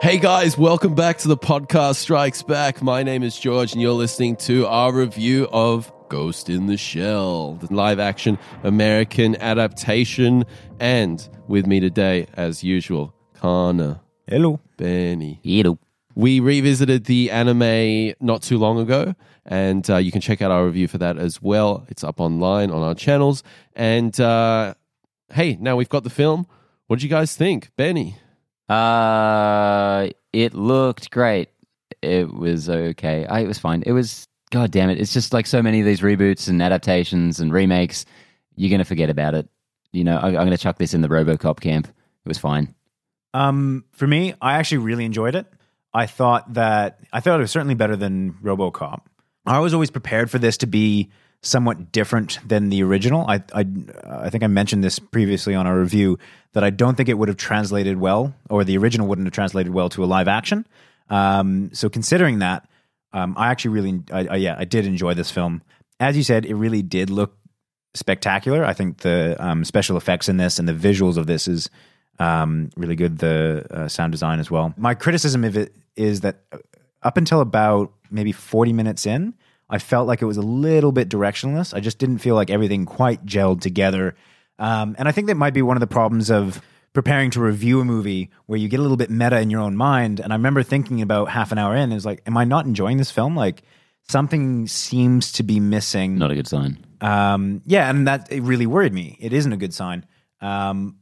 Hey guys, welcome back to the podcast Strikes Back. My name is George, and you're listening to our review of Ghost in the Shell, the live action American adaptation. And with me today, as usual, Connor, Hello. Benny. Hello. We revisited the anime not too long ago, and uh, you can check out our review for that as well. It's up online on our channels. And uh, hey, now we've got the film. What did you guys think, Benny? Uh, it looked great. It was okay. I, it was fine. It was. God damn it! It's just like so many of these reboots and adaptations and remakes. You're gonna forget about it. You know, I, I'm gonna chuck this in the RoboCop camp. It was fine. Um, for me, I actually really enjoyed it. I thought that I thought it was certainly better than RoboCop. I was always prepared for this to be somewhat different than the original. I I, I think I mentioned this previously on our review that I don't think it would have translated well, or the original wouldn't have translated well to a live action. Um, so considering that, um, I actually really, I, I, yeah, I did enjoy this film. As you said, it really did look spectacular. I think the um, special effects in this and the visuals of this is um, really good. The uh, sound design as well. My criticism of it is that uh, up until about maybe 40 minutes in, I felt like it was a little bit directionless. I just didn't feel like everything quite gelled together. Um, and I think that might be one of the problems of preparing to review a movie where you get a little bit meta in your own mind. And I remember thinking about half an hour in, is like, am I not enjoying this film? Like something seems to be missing. Not a good sign. Um, yeah, and that it really worried me. It isn't a good sign. Um,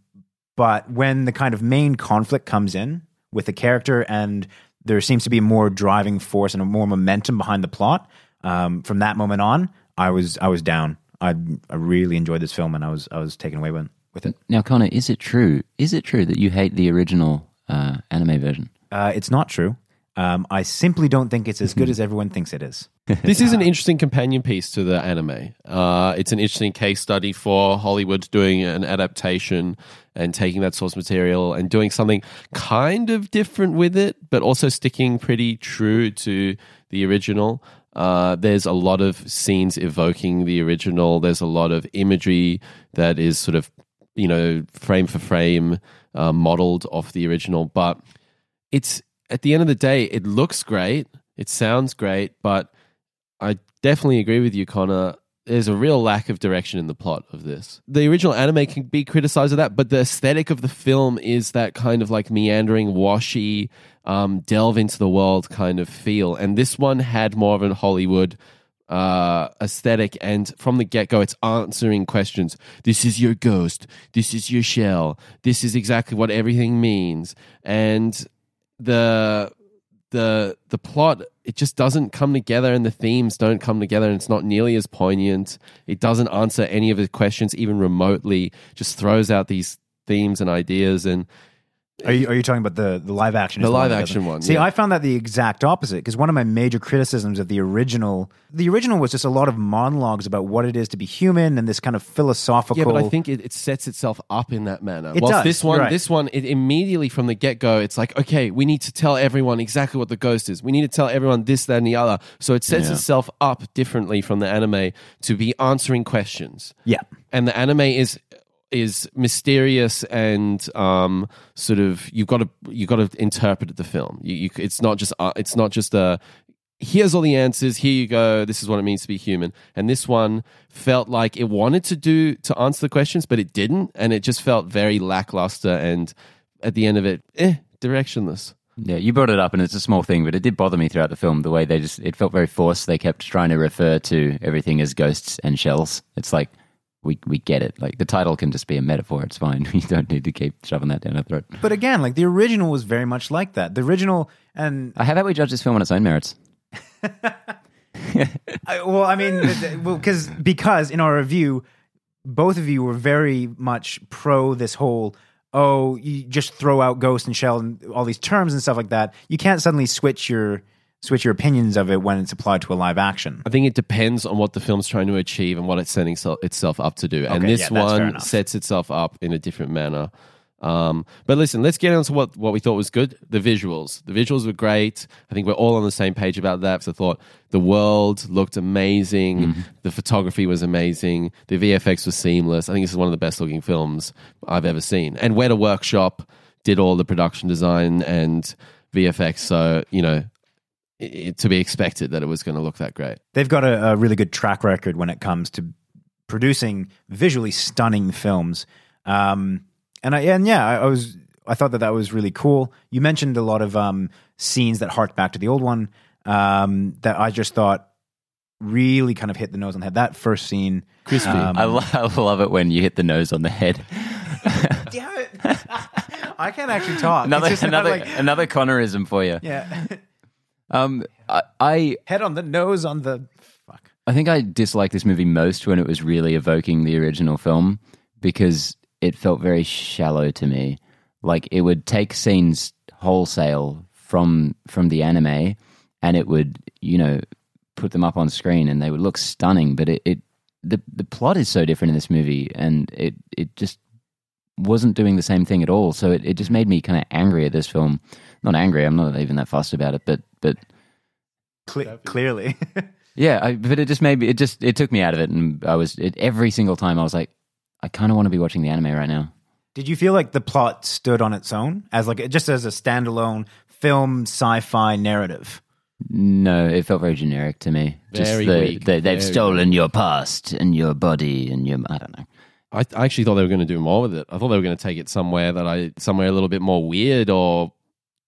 but when the kind of main conflict comes in with the character and there seems to be more driving force and a more momentum behind the plot, um, from that moment on, I was I was down. I I really enjoyed this film and I was I was taken away with, with it. Now, Connor, is it true? Is it true that you hate the original uh, anime version? Uh, it's not true. Um, I simply don't think it's as good as everyone thinks it is. this is an interesting companion piece to the anime. Uh, it's an interesting case study for Hollywood doing an adaptation and taking that source material and doing something kind of different with it, but also sticking pretty true to the original. Uh, there's a lot of scenes evoking the original. There's a lot of imagery that is sort of, you know, frame for frame uh, modeled off the original. But it's at the end of the day, it looks great. It sounds great, but I definitely agree with you, Connor. There's a real lack of direction in the plot of this. The original anime can be criticized of that, but the aesthetic of the film is that kind of like meandering, washy, um, delve into the world kind of feel. And this one had more of a Hollywood uh, aesthetic, and from the get go, it's answering questions. This is your ghost. This is your shell. This is exactly what everything means. And the the the plot it just doesn't come together and the themes don't come together and it's not nearly as poignant. It doesn't answer any of the questions even remotely just throws out these themes and ideas and Are you, are you talking about the, the live action? The live action one, See, yeah. I found that the exact opposite because one of my major criticisms of the original, the original was just a lot of monologues about what it is to be human and this kind of philosophical. yeah but i think it, it sets itself up in that manner It whilst does, this one right. this one it immediately from the get-go it's like okay we need to tell everyone exactly what the ghost is we need to tell everyone this that and the other so it sets Yeah. itself up differently from the anime to be answering questions yeah, and the anime is is mysterious and um, sort of you've got to you've got to interpret the film. You, you, it's not just uh, it's not just a here's all the answers. Here you go. This is what it means to be human. And this one felt like it wanted to do to answer the questions, but it didn't, and it just felt very lackluster. And at the end of it, eh, directionless. Yeah, you brought it up, and it's a small thing, but it did bother me throughout the film. The way they just, it felt very forced. They kept trying to refer to everything as ghosts and shells. It's like, we, we get it. Like, the title can just be a metaphor. It's fine. You don't need to keep shoving that down our throat. but again, like the original was very much like that. The original, and How about we judge this film on its own merits? I, well, I mean, well, because because in our review, both of you were very much pro this whole. Oh, you just throw out ghost and shell and all these terms and stuff like that. You can't suddenly switch your switch your opinions of it when it's applied to a live action. I think it depends on what the film's trying to achieve and what it's setting so- itself up to do. And Okay, this yeah, one sets itself up in a different manner. Um, but listen, let's get on to what, what we thought was good. The visuals. The visuals were great. I think we're all on the same page about that. So I thought the world looked amazing. Mm-hmm. The photography was amazing. The VFX was seamless. I think this is one of the best looking films I've ever seen. And Weta Workshop did all the production design and VFX, so you know, it, to be expected that it was going to look that great. They've got a, a, really good track record when it comes to producing visually stunning films. Um, and I, and yeah, I, I, was I thought that that was really cool. You mentioned a lot of um, scenes that hark back to the old one um, that I just thought really kind of hit the nose on the head. That first scene, crispy. Um, I, lo- I love it when you hit the nose on the head. Damn it! I can't actually talk. Another another like, another Connerism for you. Yeah. Um, I, I head on the nose on the fuck. I think I disliked this movie most when it was really evoking the original film because it felt very shallow to me. Like it would take scenes wholesale from from the anime and it would, you know, put them up on screen and they would look stunning, but it, it the the plot is so different in this movie and it it just wasn't doing the same thing at all. So it, it just made me kind of angry at this film. Not angry, I'm not even that fussed about it, but but Cle- clearly. yeah, I, but it just made me. It just it took me out of it, and I was it, every single time I was like, I kind of want to be watching the anime right now. Did you feel like the plot stood on its own as like just as a standalone film sci-fi narrative? No, it felt very generic to me. Very just the, weak, the, they've very stolen your past and your body and your I don't know. I, I actually thought they were going to do more with it. I thought they were going to take it somewhere that I somewhere a little bit more weird or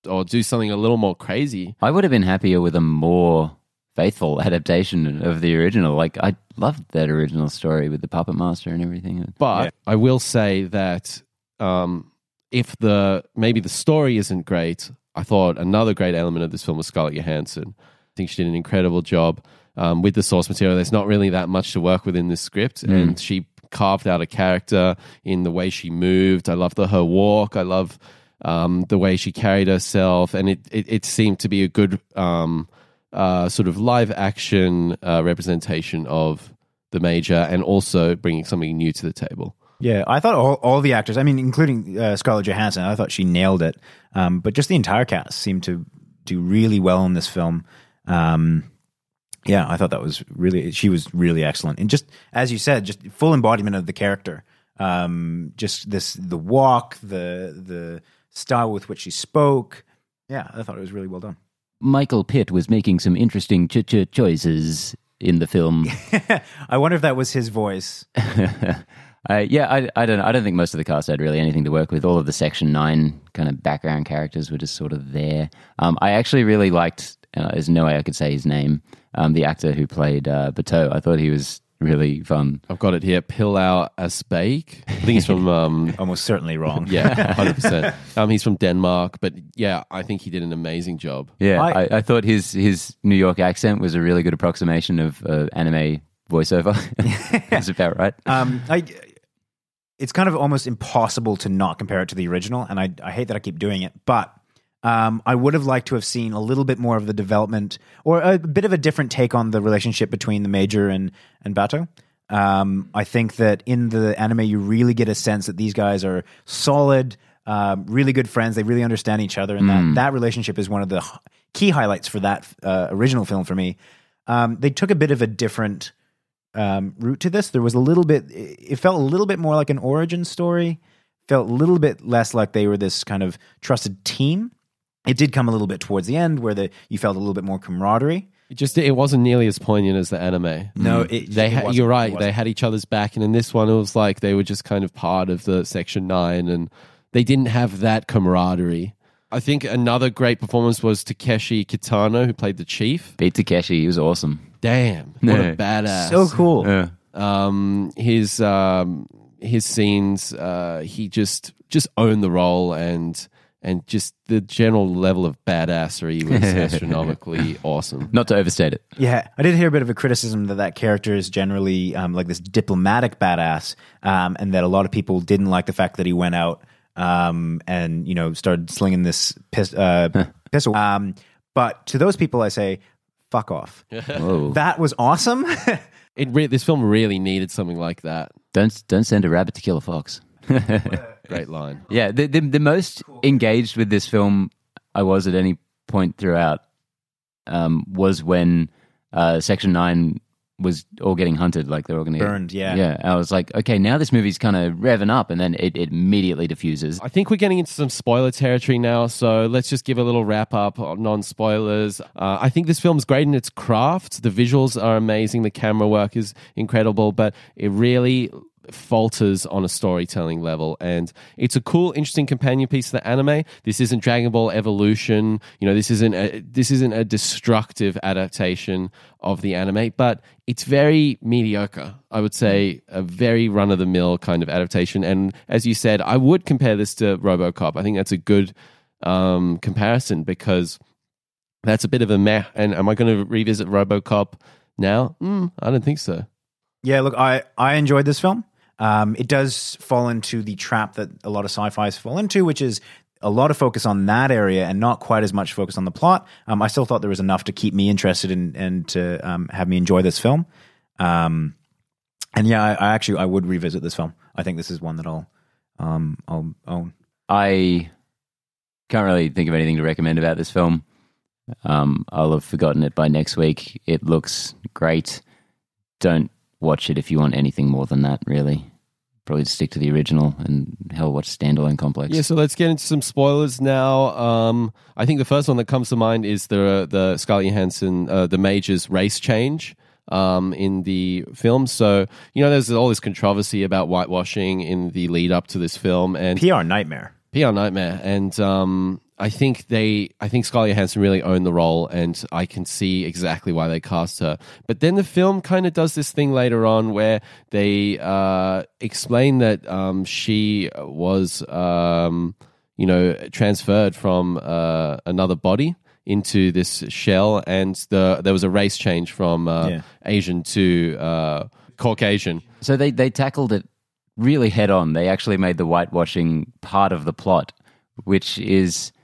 or do something a little more crazy. I would have been happier with a more faithful adaptation of the original. Like I loved that original story with the puppet master and everything. But Yeah. I will say that um, if the maybe the story isn't great, I thought another great element of this film was Scarlett Johansson. I think she did an incredible job um, with the source material. There's not really that much to work with in this script, and she carved out a character in the way she moved. I love the her walk. I love um, the way she carried herself, and it it, it seemed to be a good um, uh, sort of live action uh, representation of the major, and also bringing something new to the table. Yeah, I thought all, all the actors, I mean, including uh, Scarlett Johansson, I thought she nailed it. Um, but just the entire cast seemed to do really well in this film. Um, yeah, I thought that was really, she was really excellent. And just, as you said, just full embodiment of the character. Um, just this, the walk, the, the style with which she spoke. Yeah, I thought it was really well done. Michael Pitt was making some interesting ch- ch- choices in the film. I wonder if that was his voice. Uh, yeah, I, I don't know. I don't think most of the cast had really anything to work with. All of the Section 9 kind of background characters were just sort of there. Um, I actually really liked, uh, there's no way I could say his name, um, the actor who played uh, Batou. I thought he was really fun. I've got it here. Pilou Asbæk. I think he's from um, Almost certainly wrong. yeah, hundred percent. Um, he's from Denmark, but yeah, I think he did an amazing job. Yeah, I- I, I thought his, his New York accent was a really good approximation of uh, anime voiceover. That's about right. Um, I, it's kind of almost impossible to not compare it to the original, and I, I hate that I keep doing it, but um, I would have liked to have seen a little bit more of the development or a bit of a different take on the relationship between the Major and and Batou. Um, I think that in the anime, you really get a sense that these guys are solid, um, really good friends. They really understand each other, and that that relationship is one of the key highlights for that uh, original film for me. Um, they took a bit of a different um, route to this. There was a little bit. It felt a little bit more like an origin story. Felt a little bit less like they were this kind of trusted team. It did come a little bit towards the end where the you felt a little bit more camaraderie. It just it wasn't nearly as poignant as the anime. No, it, They it ha- you're It right. They had each other's back, and in this one, it was like they were just kind of part of the Section Nine, and they didn't have that camaraderie. I think another great performance was Takeshi Kitano, who played the chief. Beat Takeshi, he was awesome. Damn, what Yeah. a badass! so cool. Yeah. um his um his scenes uh he just just owned the role and and just the general level of badassery was astronomically awesome Not to overstate it. Yeah, I did hear a bit of a criticism that that character is generally um, like this diplomatic badass, um, and that a lot of people didn't like the fact that he went out um, and you know started slinging this pis- uh, pistol. Um, but to those people, I say, fuck off. That was awesome. it re- this film really needed something like that don't, don't send a rabbit to kill a fox. great line Yeah, the, the the most engaged with this film I was at any point throughout um, was when uh, Section Nine was all getting hunted, like they're all going to Burned, yeah. yeah. I was like, okay, now this movie's kind of revving up, and then it, it immediately diffuses. I think we're getting into some spoiler territory now, so let's just give a little wrap up on non spoilers. Uh, I think this film's great in its craft. The visuals are amazing, the camera work is incredible, but it really falters on a storytelling level. And it's a cool interesting companion piece to the anime. This isn't dragon ball evolution. You know this isn't a, this isn't a destructive adaptation of the anime but it's very mediocre i would say a very run of the mill kind of adaptation. And as you said i would compare this to robocop. I think that's a good um, comparison because that's a bit of a meh. And am i going to revisit robocop now? Mm, i don't think so. Yeah, look, I, I enjoyed this film. Um, it does fall into the trap that a lot of sci-fi's fall into, which is a lot of focus on that area and not quite as much focus on the plot. Um, I still thought there was enough to keep me interested in, and to um, have me enjoy this film. Um, and yeah, I, I actually I would revisit this film. I think this is one that I'll um, I'll own. I can't really think of anything to recommend about this film. Um, I'll have forgotten it by next week. It looks great. Don't watch it if you want anything more than that, really. Probably stick to the original and hell, watch Standalone Complex. Yeah, so let's get into some spoilers now. Um, I think the first one that comes to mind is the the Scarlett Johansson, uh, the Major's race change um, in the film. So you know, there's all this controversy about whitewashing in the lead up to this film, and PR nightmare. PR nightmare, and um, I think they, I think Scarlett Johansson really owned the role, and I can see exactly why they cast her. But then the film kind of does this thing later on where they uh, explain that um, she was, um, you know, transferred from uh, another body into this shell, and the there was a race change from uh, Yeah. Asian to uh, Caucasian. So they, they tackled it really head on. They actually made the whitewashing part of the plot, which is a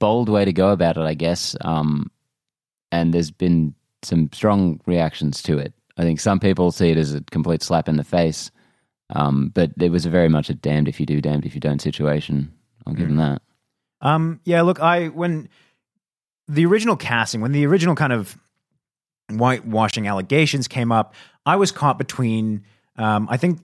bold way to go about it, I guess. Um, and there's been some strong reactions to it. I think some people see it as a complete slap in the face, um, but it was very much a damned if you do, damned if you don't situation. I'll give them that. Um, yeah, look, I when the original casting, when the original kind of whitewashing allegations came up, I was caught between. Um, I think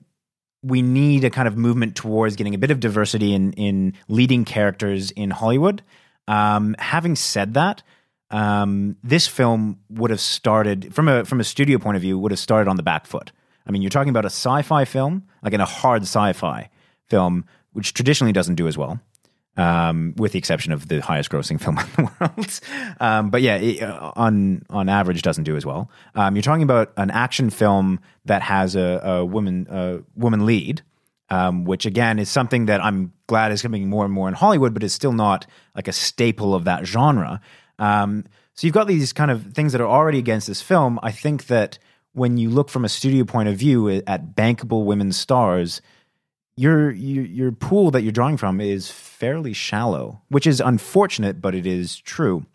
we need a kind of movement towards getting a bit of diversity in in leading characters in Hollywood. Um, having said that, um, this film would have started from a from a studio point of view would have started on the back foot. I mean, you're talking about a sci-fi film, like in a hard sci-fi film, which traditionally doesn't do as well um, with the exception of the highest grossing film in the world. Um, but yeah, it, uh, on on average, doesn't do as well. Um, you're talking about an action film that has a, a woman a woman lead, um, which again is something that I'm glad is coming more and more in Hollywood, but it's still not like a staple of that genre. Um, so you've got these kind of things that are already against this film. I think that when you look from a studio point of view at bankable women stars, your your your pool that you're drawing from is fairly shallow, which is unfortunate, but it is true.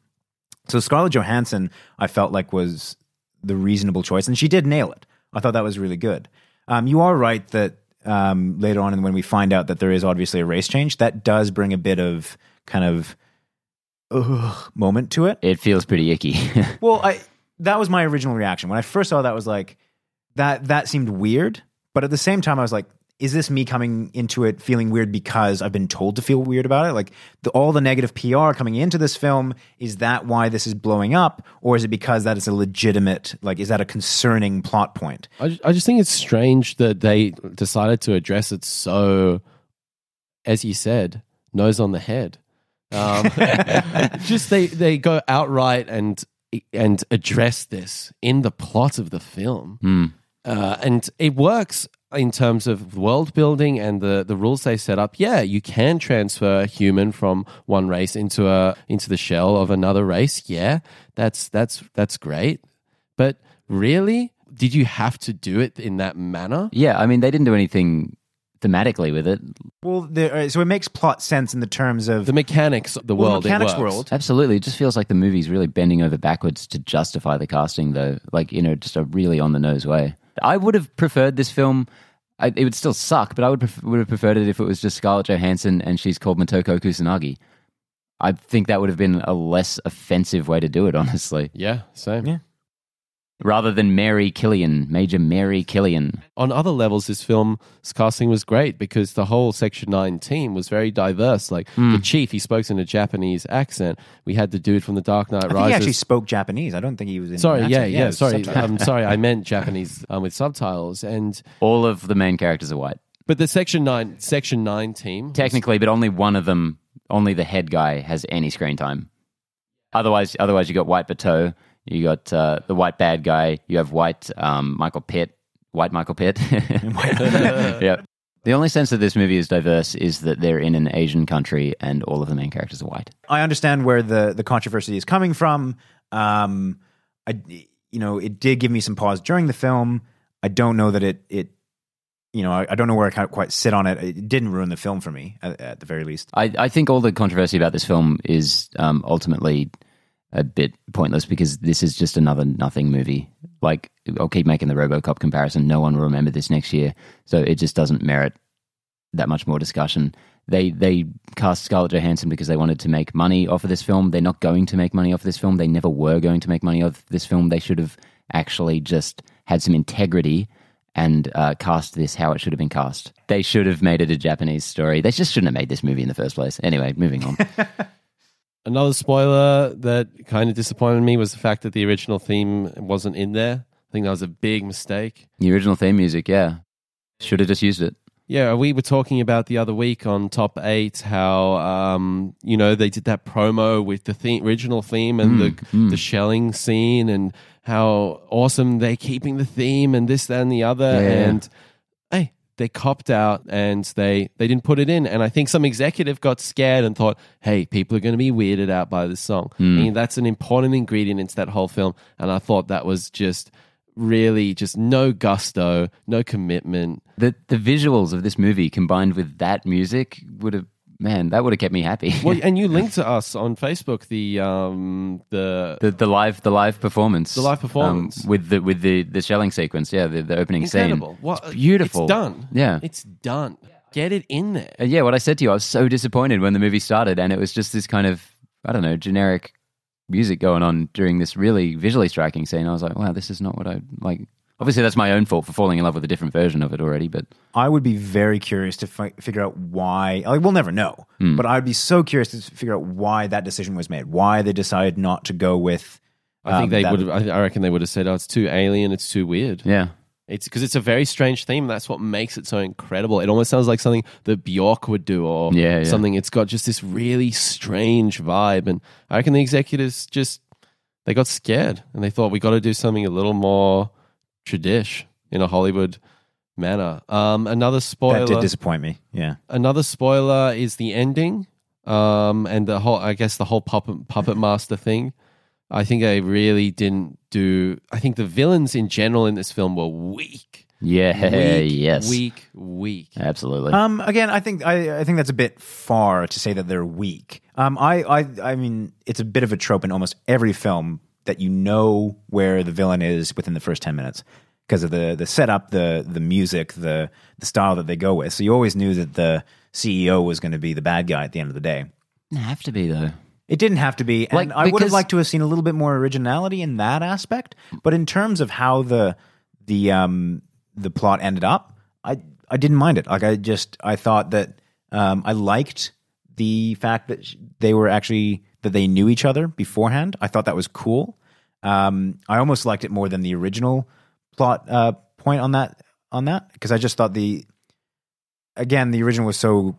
So Scarlett Johansson, I felt like was the reasonable choice, and she did nail it. I thought that was really good. Um, you are right that um, later on, and when we find out that there is obviously a race change, that does bring a bit of kind of ugh, moment to it. It feels pretty icky. Well, I that was my original reaction when I first saw that. Was like, that that seemed weird, but at the same time, I was like, is this me coming into it feeling weird because I've been told to feel weird about it? Like the, all the negative PR coming into this film, is that why this is blowing up, or is it because that is a legitimate, like, is that a concerning plot point? I, I just think it's strange that they decided to address it so, as you said, nose on the head. Um, just they they go outright and and address this in the plot of the film, Hmm. uh, and it works in terms of world building and the the rules they set up. Yeah, you can transfer a human from one race into a into the shell of another race. Yeah, that's that's that's great, but really. Did you have to do it in that manner? yeah, I mean, they didn't do anything thematically with it. Well, there, uh, so it makes plot sense in the terms of The mechanics, of the Well, the world, it mechanics works. world. Absolutely. It just feels like the movie's really bending over backwards to justify the casting, though. Like, you know, just a really on the nose way. I would have preferred this film. I, it would still suck, but I would, pref- would have preferred it if it was just Scarlett Johansson and she's called Motoko Kusanagi. I think that would have been a less offensive way to do it, honestly. Yeah, same. Yeah. Rather than Mira Killian, Major Mira Killian. On other levels, this film's casting was great because the whole Section 9 team was very diverse. Like the chief, he spoke in a Japanese accent. We had the dude from The Dark Knight I think Rises. he actually spoke Japanese. I don't think he was in. Sorry, an yeah, yeah, sorry. I'm sorry. I meant Japanese um, with subtitles. And All of the main characters are white, but the Section Nine Section Nine team, was- technically, but only one of them, only the head guy, has any screen time. Otherwise, otherwise you got white Batou, you got uh, the white bad guy, you have white um, Michael Pitt, white Michael Pitt. yeah. The only sense that this movie is diverse is that they're in an Asian country and all of the main characters are white. I understand where the the controversy is coming from. Um, I you know it did give me some pause during the film. I don't know that it it you know I, I don't know where I quite sit on it. It didn't ruin the film for me at, at the very least. I, I think all the controversy about this film is um, ultimately a bit pointless because this is just another nothing movie. Like, I'll keep making the Robocop comparison. No one will remember this next year, so it just doesn't merit that much more discussion. They they cast Scarlett Johansson because they wanted to make money off of this film. They're not going to make money off of this film. They never were going to make money off this film. They should have actually just had some integrity and uh, cast this how it should have been cast. They should have made it a Japanese story. They just shouldn't have made this movie in the first place. Anyway, moving on. Another spoiler that kind of disappointed me was the fact that the original theme wasn't in there. I think that was a big mistake. the original theme music, yeah, should have just used it. Yeah, we were talking about the other week on Top Eight how um, you know they did that promo with the theme, original theme and the the shelling scene and how awesome they're keeping the theme and this, that, and the other. Yeah. And hey, they copped out and they they didn't put it in. And I think some executive got scared and thought, hey, people are going to be weirded out by this song. Hmm. I mean, that's an important ingredient into that whole film. And I thought that was just really just no gusto, no commitment. The the visuals of this movie combined with that music would have man, that would have kept me happy. Well, and you linked to us on Facebook the um the the the live the live performance, The live performance. um, with the with the the shelling sequence, yeah, the, the opening incredible. scene. What It's beautiful. It's done. Yeah. it's done. Get it in there. Uh, yeah, what I said to you, I was so disappointed when the movie started, and it was just this kind of I don't know generic music going on during this really visually striking scene. I was like, wow, this is not what I like. Obviously, that's my own fault for falling in love with a different version of it already, but I would be very curious to fi- figure out why. Like, we'll never know, Hmm. but I'd be so curious to figure out why that decision was made. Why they decided not to go with. I think um, they that- would. have I reckon they would have said, "Oh, it's too alien. It's too weird." yeah, It's because it's a very strange theme. That's what makes it so incredible. It almost sounds like something that Bjork would do, or Yeah, yeah. something. It's got just this really strange vibe, and I reckon the executives just they got scared and they thought we got to do something a little more tradish in a Hollywood manner. Um, another spoiler. That did disappoint me. Yeah. another spoiler is the ending, um, and the whole. I guess the whole puppet puppet master thing. I think I really didn't do. I think the villains in general in this film were weak. yeah, weak, yes, weak, weak. absolutely. Um, again, I think I, I think that's a bit far to say that they're weak. Um, I, I I mean, it's a bit of a trope in almost every film that you know where the villain is within the first ten minutes because of the the setup, the the music, the the style that they go with. So you always knew that the CEO was going to be the bad guy at the end of the day. Didn't have to be though. It didn't have to be, and Like, I would have liked to have seen a little bit more originality in that aspect. But in terms of how the the um the plot ended up, I I didn't mind it. Like I just I thought that um I liked the fact that they were actually that they knew each other beforehand. I thought that was cool. Um, I almost liked it more than the original plot uh, point on that on that because I just thought the again the original was so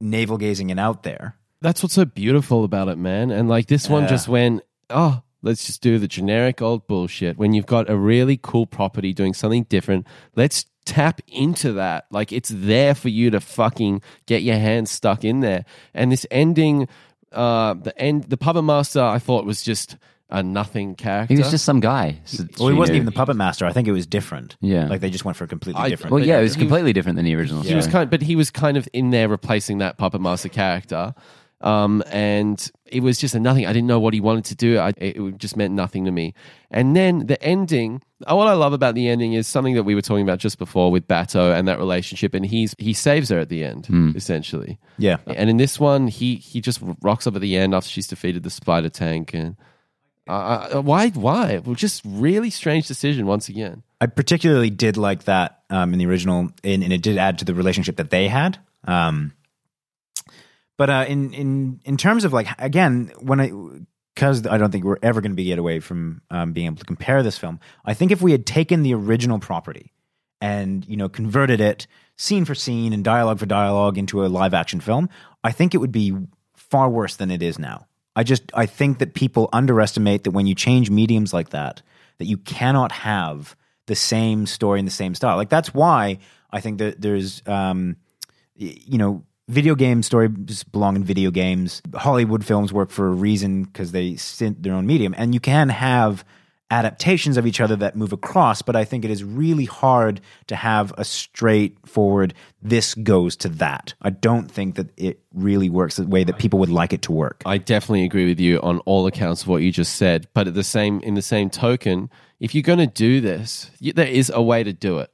navel gazing and out there. That's what's so beautiful about it, man. And like this one Yeah. just went, oh, let's just do the generic old bullshit. When you've got a really cool property doing something different, let's tap into that. Like it's there for you to fucking get your hands stuck in there. And this ending, uh, the end, the puppet master, I thought was just a nothing character. He was just some guy. So Well, he wasn't knew. even the puppet master. I think it was different. Yeah. like they just went for a completely I- different. Well, yeah, it was he- completely different than the original. he was story. kind, but he was kind of in there replacing that puppet master character. Um, and it was just a nothing. I didn't know what he wanted to do. I, it just meant nothing to me. And then the ending. What I love about the ending is something that we were talking about just before with Batou and that relationship. And he's he saves her at the end, essentially. yeah, And in this one, he he just rocks up at the end after she's defeated the spider tank, and uh, why? Why? Well, just really strange decision once again. I particularly did like that um, in the original, and, and it did add to the relationship that they had. Um, but uh, in in in terms of like again, when I because I don't think we're ever going to be get away from um, being able to compare this film. I think if we had taken the original property and you know converted it scene for scene and dialogue for dialogue into a live action film, I think it would be far worse than it is now. I just I think that people underestimate that when you change mediums like that, that you cannot have the same story and the same style. Like that's why I think that there's um, you know video game stories belong in video games. Hollywood films work for a reason because they sit their own medium, and you can have adaptations of each other that move across. But I think it is really hard to have a straightforward this goes to that. I don't think that it really works the way that people would like it to work. I definitely agree with you on all accounts of what you just said. But at the same, in the same token, if you're going to do this, there is a way to do it,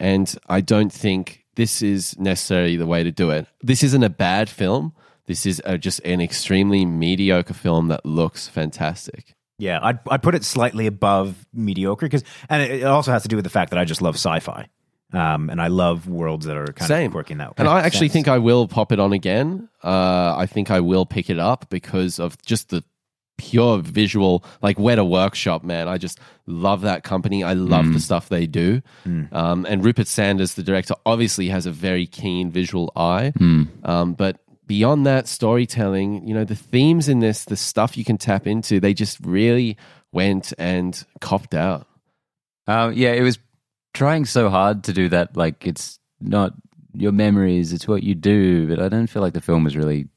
and I don't think this is necessarily the way to do it. This isn't a bad film. This is a, just an extremely mediocre film that looks fantastic. Yeah, I'd, I'd put it slightly above mediocre because, and it, also has to do with the fact that I just love sci-fi, um, and I love worlds that are kind Same. of quirky in that. Way. And I actually sense. think I will pop it on again. Uh, I think I will pick it up because of just the pure visual, like Weta Workshop, man. I just love that company. I love Mm. the stuff they do. Um, and Rupert Sanders, the director, obviously has a very keen visual eye. Um, but beyond that storytelling, you know, the themes in this, the stuff you can tap into, they just really went and copped out. Uh, yeah, it was trying so hard to do that. Like, it's not your memories, it's what you do. But I don't feel like the film was really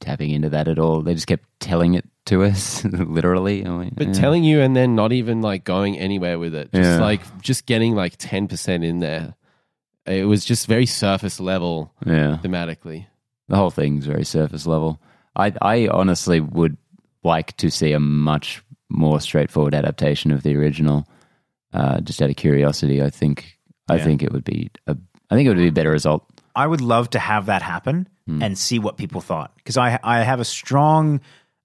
tapping into that at all. They just kept telling it to us, literally. Like, But eh. telling you and then not even like going anywhere with it. Just Yeah. like just getting like 10% in there. It was just very surface level yeah, thematically. the whole thing's very surface level. I, I honestly would like to see a much more straightforward adaptation of the original. Uh, just out of curiosity, I think I Yeah. think it would be a I think it would be a better result. I would love to have that happen and see what people thought because I I have a strong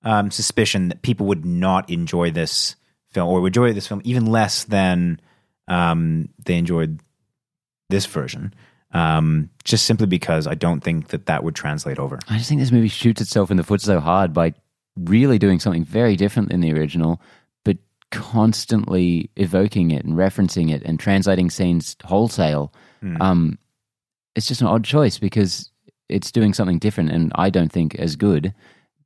um, suspicion that people would not enjoy this film or would enjoy this film even less than um, they enjoyed this version. Um, just simply because I don't think that that would translate over. I just think this movie shoots itself in the foot so hard by really doing something very different than the original, but constantly evoking it and referencing it and translating scenes wholesale. Um, it's just an odd choice because it's doing something different and I don't think as good.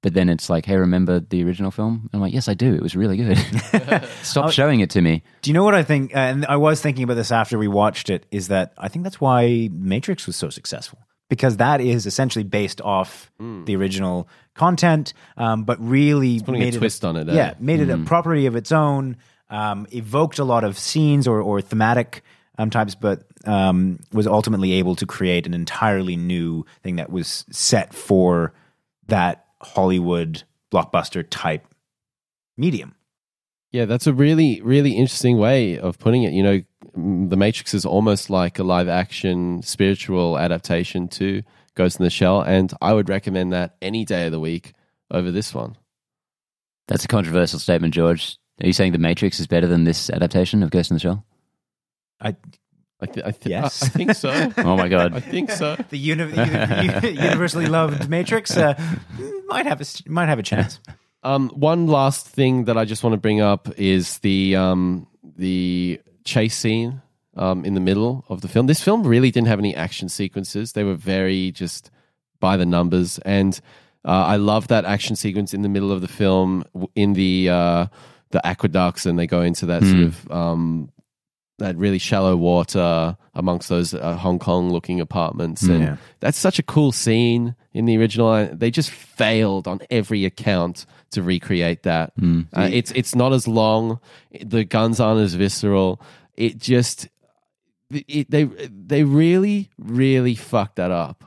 But then it's like, hey, remember the original film? I'm like, yes, I do. It was really good. Stop showing it to me. Do you know what I think? Uh, and I was thinking about this after we watched it. Is that I think that's why Matrix was so successful because that is essentially based off the original content, um, but really putting a made it twist on it, eh? Yeah, made it a property of its own. Um, evoked a lot of scenes or, or thematic um, types, but um, was ultimately able to create an entirely new thing that was set for that Hollywood blockbuster type medium. Yeah, that's a really, really interesting way of putting it. You know, mm, The Matrix is almost like a live action spiritual adaptation to Ghost in the Shell. And I would recommend that any day of the week over this one. That's a controversial statement, George. Are you saying The Matrix is better than this adaptation of Ghost in the Shell? I, I, th- I, th- Yes. I, I think so. Oh my god, I think so. the uni- uni- universally loved Matrix uh, might have a s- might have a chance. Um, one last thing that I just want to bring up is the um, the chase scene um, in the middle of the film. This film really didn't have any action sequences; they were very just by the numbers. And uh, I love that action sequence in the middle of the film in the uh, the aqueducts, and they go into that sort of um, that really shallow water amongst those uh, Hong Kong looking apartments. And Yeah. that's such a cool scene in the original. They just failed on every account to recreate that. Uh, it's it's not as long. The guns aren't as visceral. It just it, they they really really fucked that up.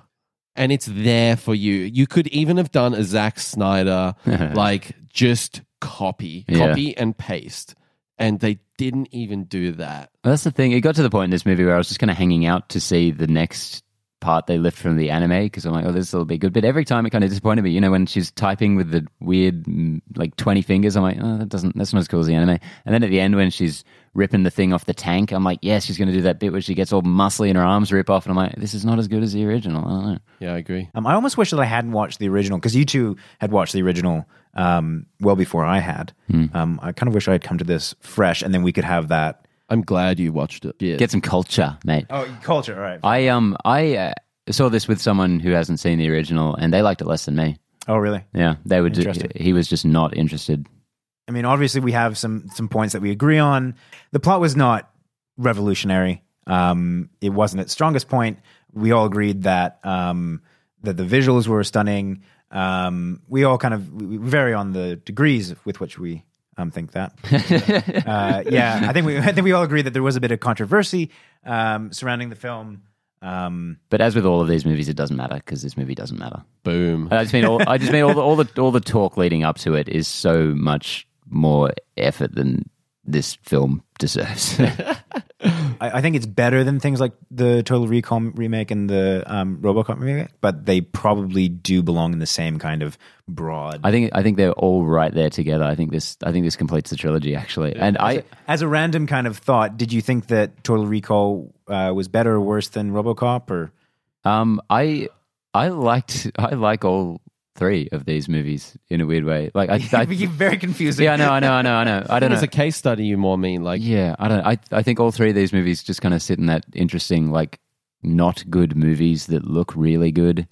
And it's there for you. You could even have done a Zack Snyder, like just copy, Yeah. copy and paste, and they didn't even do that. Well, that's the thing. It got to the point in this movie where I was just kind of hanging out to see the next part they lift from the anime because I'm like, oh, this will be good. But every time it kind of disappointed me. You know, when she's typing with the weird mm, like 20 fingers, I'm like, oh, that doesn't, that's not as cool as the anime. And then at the end when she's ripping the thing off the tank, I'm like, yes, she's going to do that bit where she gets all muscly and her arms rip off, and I'm like, this is not as good as the original. I don't know. Yeah, I agree. Um, I almost wish that I hadn't watched the original because you two had watched the original um, well before I had. Um, I kind of wish I had come to this fresh, and then we could have that. I'm glad you watched it. Yeah. Get some culture, mate. Oh, culture, all right. I um I uh, saw this with someone who hasn't seen the original, and they liked it less than me. Oh, really? Yeah, they would. Ju- he was just not interested. I mean, obviously, we have some some points that we agree on. The plot was not revolutionary. Um, it wasn't its strongest point. We all agreed that um, that the visuals were stunning. Um, we all kind of we we vary on the degrees with which we um, think that. uh, yeah, I think we I think we all agree that there was a bit of controversy um, surrounding the film. Um, But as with all of these movies, it doesn't matter because this movie doesn't matter. Boom. I just mean all, I just mean all the, all the all the talk leading up to it is so much more effort than this film deserves. I, I think it's better than things like the Total Recall remake and the um, RoboCop remake, but they probably do belong in the same kind of broad. I think I think they're all right there together. I think this I think this completes the trilogy actually. And I As a random kind of thought, did you think that Total Recall uh, was better or worse than RoboCop? Or um I I liked I like all three of these movies in a weird way. Like I, I You're very confusing. yeah I know I know I know I know I don't As a case study, you more mean like Yeah, I don't. I I think all three of these movies just kind of sit in that interesting, like, not good movies that look really good,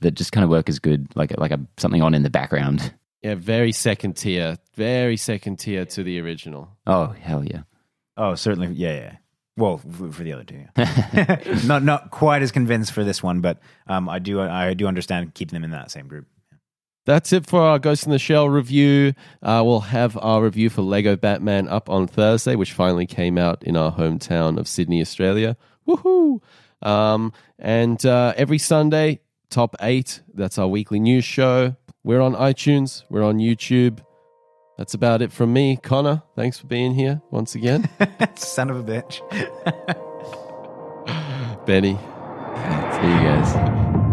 that just kind of work as good, like like a something on in the background. yeah, very second tier, very second tier to the original. Oh hell yeah! Oh, certainly. Yeah, yeah. Well, f- for the other two, yeah. not not quite as convinced for this one, but um, I do I do understand keeping them in that same group. That's it for our Ghost in the Shell review. Uh, we'll have our review for Lego Batman up on Thursday, which finally came out in our hometown of Sydney, Australia. Woohoo! Um, and uh, every Sunday, top eight. That's our weekly news show. We're on iTunes. We're on YouTube. That's about it from me, Connor. Thanks for being here once again, Son of a bitch. Benny. See you guys.